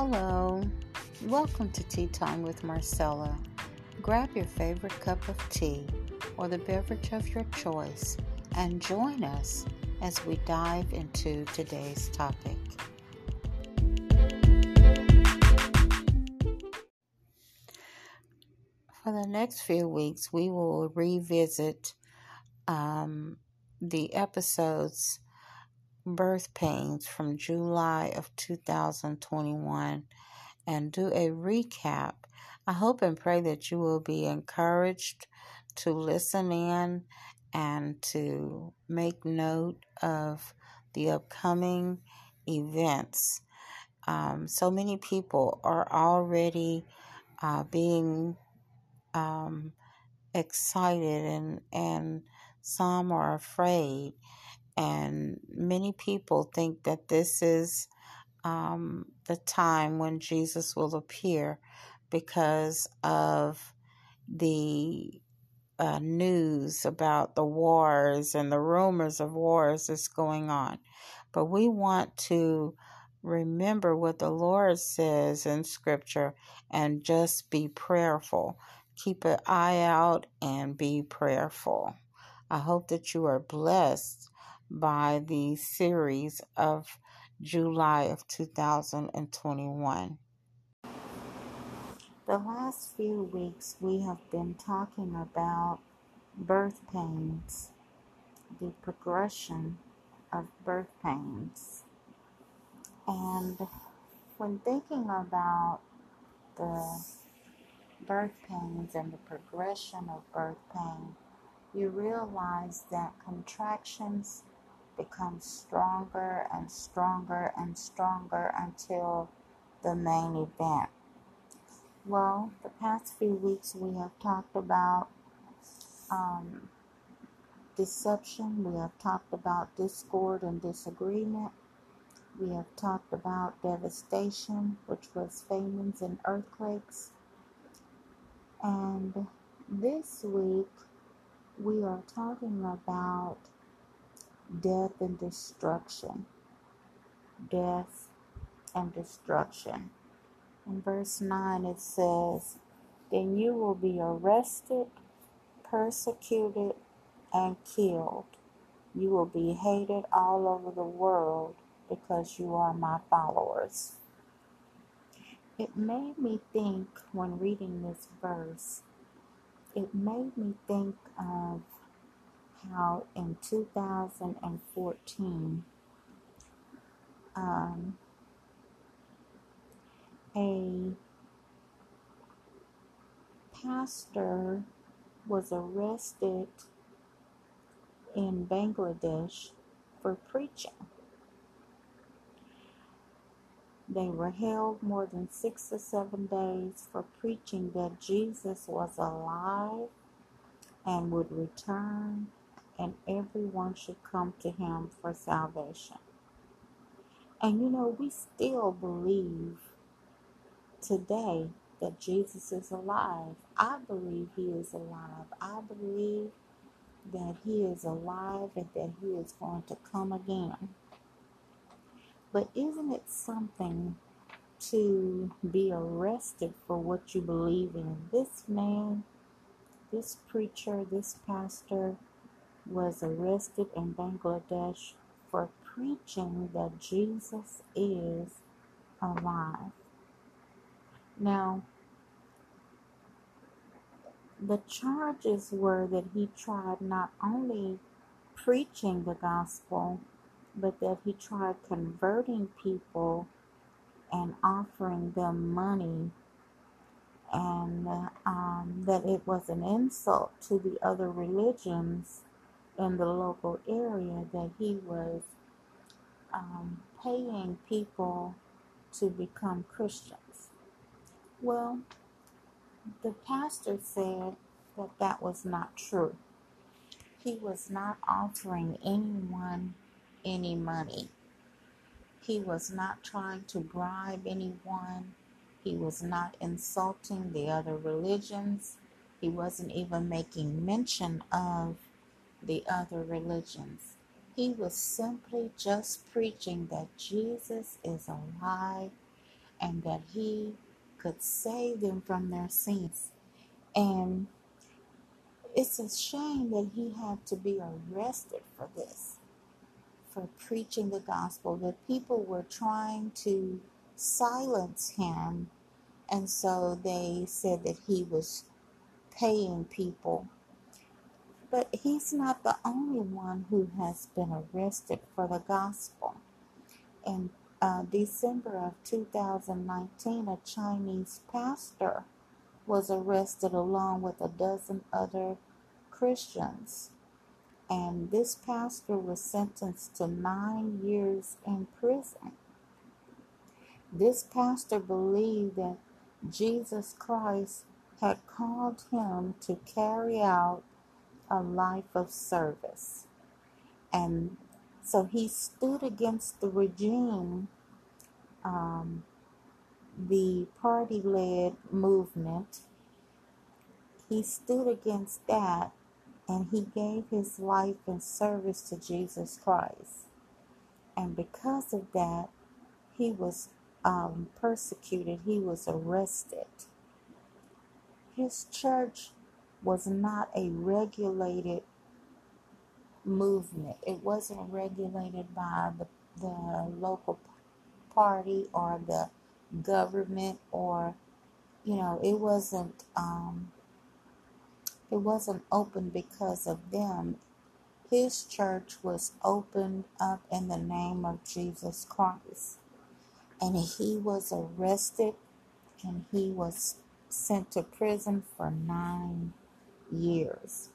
Hello, welcome to Tea Time with Marcella. Grab your favorite cup of tea or the beverage of your choice and join us as we dive into today's topic. For the next few weeks, we will revisit um, the episodes birth pains from July of 2021 and do a recap. I hope and pray that you will be encouraged to listen in and to make note of the upcoming events. Um, so many people are already uh, being um, excited and, and some are afraid and many people think that this is um, the time when Jesus will appear because of the uh, news about the wars and the rumors of wars that's going on. But we want to remember what the Lord says in Scripture and just be prayerful. Keep an eye out and be prayerful. I hope that you are blessed by the series of July of 2021. The last few weeks we have been talking about birth pains, the progression of birth pains. And when thinking about the birth pains and the progression of birth pain, you realize that contractions becomes stronger and stronger and stronger until the main event. Well, the past few weeks we have talked about um, deception, we have talked about discord and disagreement, we have talked about devastation, which was famines and earthquakes. And this week we are talking about death and destruction. Death and destruction. In verse 9 it says, Then you will be arrested, persecuted, and killed. You will be hated all over the world because you are my followers. It made me think when reading this verse, it made me think of how in 2014 um, a pastor was arrested in Bangladesh for preaching. They were held more than six or seven days for preaching that Jesus was alive and would return and everyone should come to him for salvation. And you know, we still believe today that Jesus is alive. I believe he is alive. I believe that he is alive and that he is going to come again. But isn't it something to be arrested for what you believe in? This man, this preacher, this pastor, was arrested in Bangladesh for preaching that Jesus is alive. Now, the charges were that he tried not only preaching the gospel, but that he tried converting people and offering them money, and um, that it was an insult to the other religions in the local area that he was um, paying people to become Christians. Well, the pastor said that that was not true. He was not offering anyone any money. He was not trying to bribe anyone. He was not insulting the other religions. He wasn't even making mention of the other religions. He was simply just preaching that Jesus is alive and that he could save them from their sins. And it's a shame that he had to be arrested for this, for preaching the gospel, that people were trying to silence him. And so they said that he was paying people. But he's not the only one who has been arrested for the gospel. In uh, December of 2019, a Chinese pastor was arrested along with a dozen other Christians. And this pastor was sentenced to nine years in prison. This pastor believed that Jesus Christ had called him to carry out a life of service. And so he stood against the regime, um, the party led movement. He stood against that and he gave his life in service to Jesus Christ. And because of that, he was um, persecuted, he was arrested. His church was not a regulated movement. It wasn't regulated by the, the local party or the government or, you know, it wasn't, um, it wasn't open because of them. His church was opened up in the name of Jesus Christ. And he was arrested and he was sent to prison for nine years.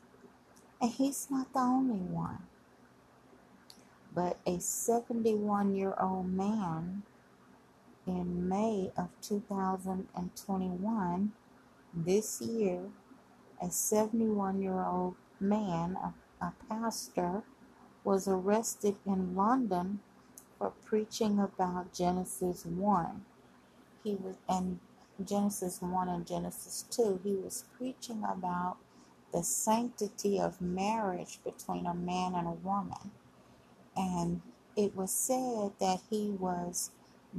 And he's not the only one. But a 71 year old man in May of 2021, this year, a 71 year old man, a, a pastor, was arrested in London for preaching about Genesis 1. He was, and Genesis 1 and Genesis 2, he was preaching about the sanctity of marriage between a man and a woman. And it was said that he was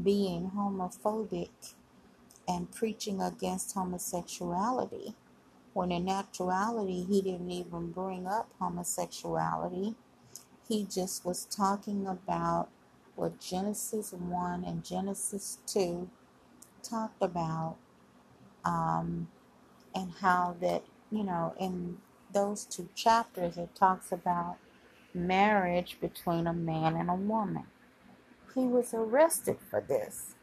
being homophobic and preaching against homosexuality, when in actuality, he didn't even bring up homosexuality. He just was talking about what Genesis 1 and Genesis 2 talked about, um, and how that you know, in those two chapters, it talks about marriage between a man and a woman. He was arrested for this.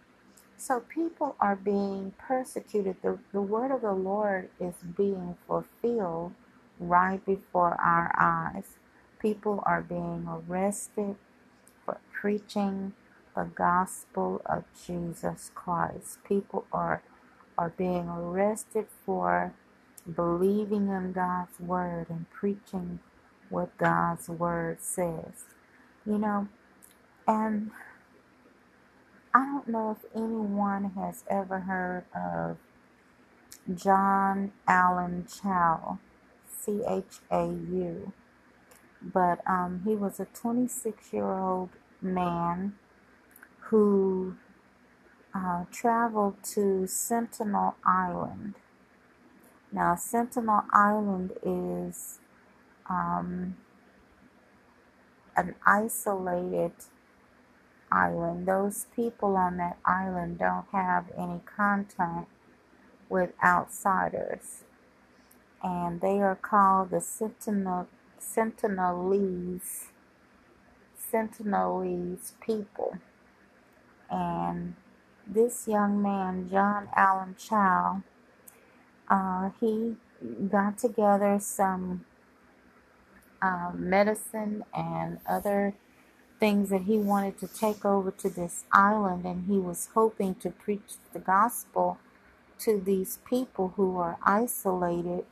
So people are being persecuted. The, the word of the Lord is being fulfilled right before our eyes. People are being arrested for preaching the gospel of Jesus Christ. People are are being arrested for believing in God's word and preaching what God's word says. You know, and I don't know if anyone has ever heard of John Allen Chau, C H A U, but um, he was a 26 year old man who uh, traveled to Sentinel Island now, Sentinel Island is um, an isolated island. Those people on that island don't have any contact with outsiders. And they are called the Sentinel, Sentinelese, Sentinelese people. And this young man, John Allen Chau, uh, he got together some uh, medicine and other things that he wanted to take over to this island, and he was hoping to preach the gospel to these people who are isolated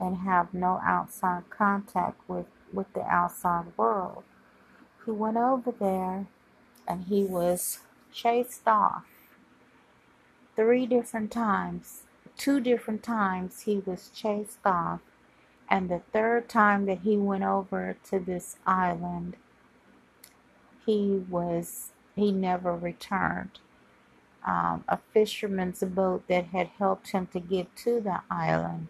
and have no outside contact with, with the outside world. He went over there and he was chased off three different times two different times he was chased off, and the third time that he went over to this island, he was he never returned. um, a fisherman's boat that had helped him to get to the island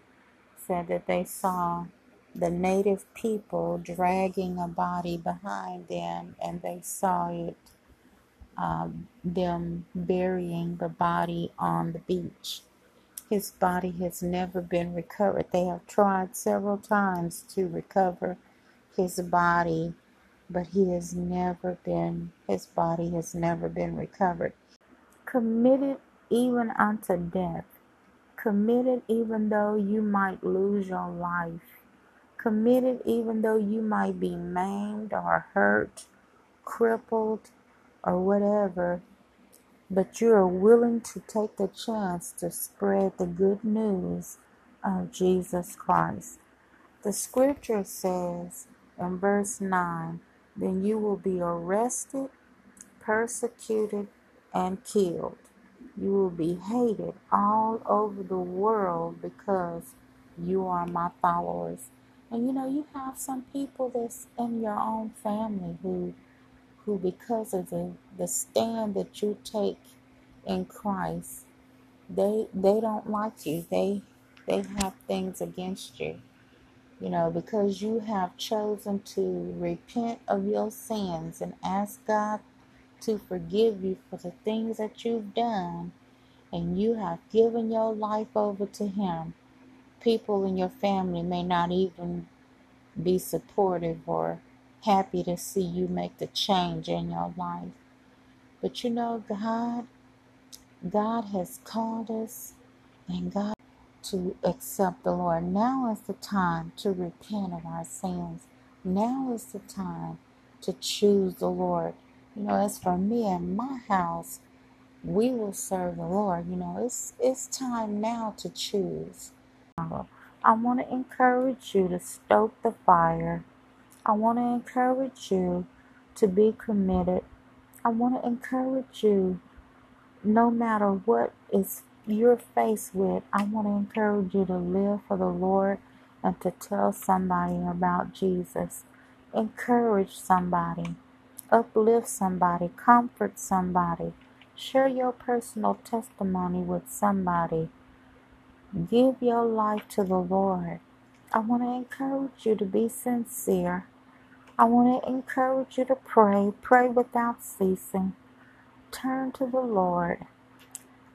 said that they saw the native people dragging a body behind them and they saw it um, them burying the body on the beach his body has never been recovered. They have tried several times to recover his body but he has never been his body has never been recovered. Committed even unto death. Committed even though you might lose your life. Committed even though you might be maimed or hurt, crippled, or whatever, but you are willing to take the chance to spread the good news of Jesus Christ. The scripture says in verse 9, then you will be arrested, persecuted, and killed. You will be hated all over the world because you are my followers. And you know, you have some people that's in your own family who who because of the, the stand that you take in Christ, they they don't like you. They they have things against you. You know, because you have chosen to repent of your sins and ask God to forgive you for the things that you've done and you have given your life over to him people in your family may not even be supportive or happy to see you make the change in your life. But you know, God, God has called us and God to accept the Lord. Now is the time to repent of our sins. Now is the time to choose the Lord. You know, as for me and my house, we will serve the Lord. You know, it's it's time now to choose. I want to encourage you to stoke the fire. I want to encourage you to be committed. I want to encourage you, no matter what is you're faced with, I want to encourage you to live for the Lord and to tell somebody about Jesus. Encourage somebody, uplift somebody, comfort somebody, share your personal testimony with somebody. Give your life to the Lord. I want to encourage you to be sincere. I want to encourage you to pray. Pray without ceasing. Turn to the Lord.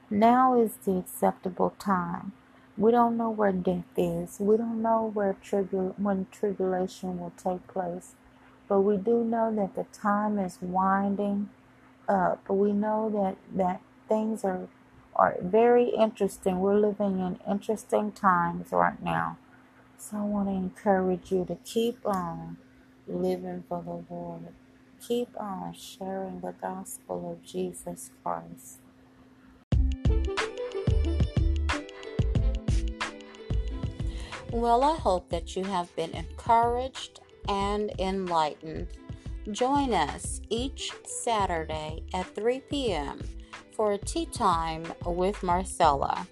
Now is the acceptable time. We don't know where death is. We don't know where tribul- when tribulation will take place. But we do know that the time is winding up. We know that, that things are are very interesting. We're living in interesting times right now. So I want to encourage you to keep on living for the Lord. Keep on sharing the gospel of Jesus Christ. Well, I hope that you have been encouraged and enlightened. Join us each Saturday at 3 p.m for tea time with Marcella.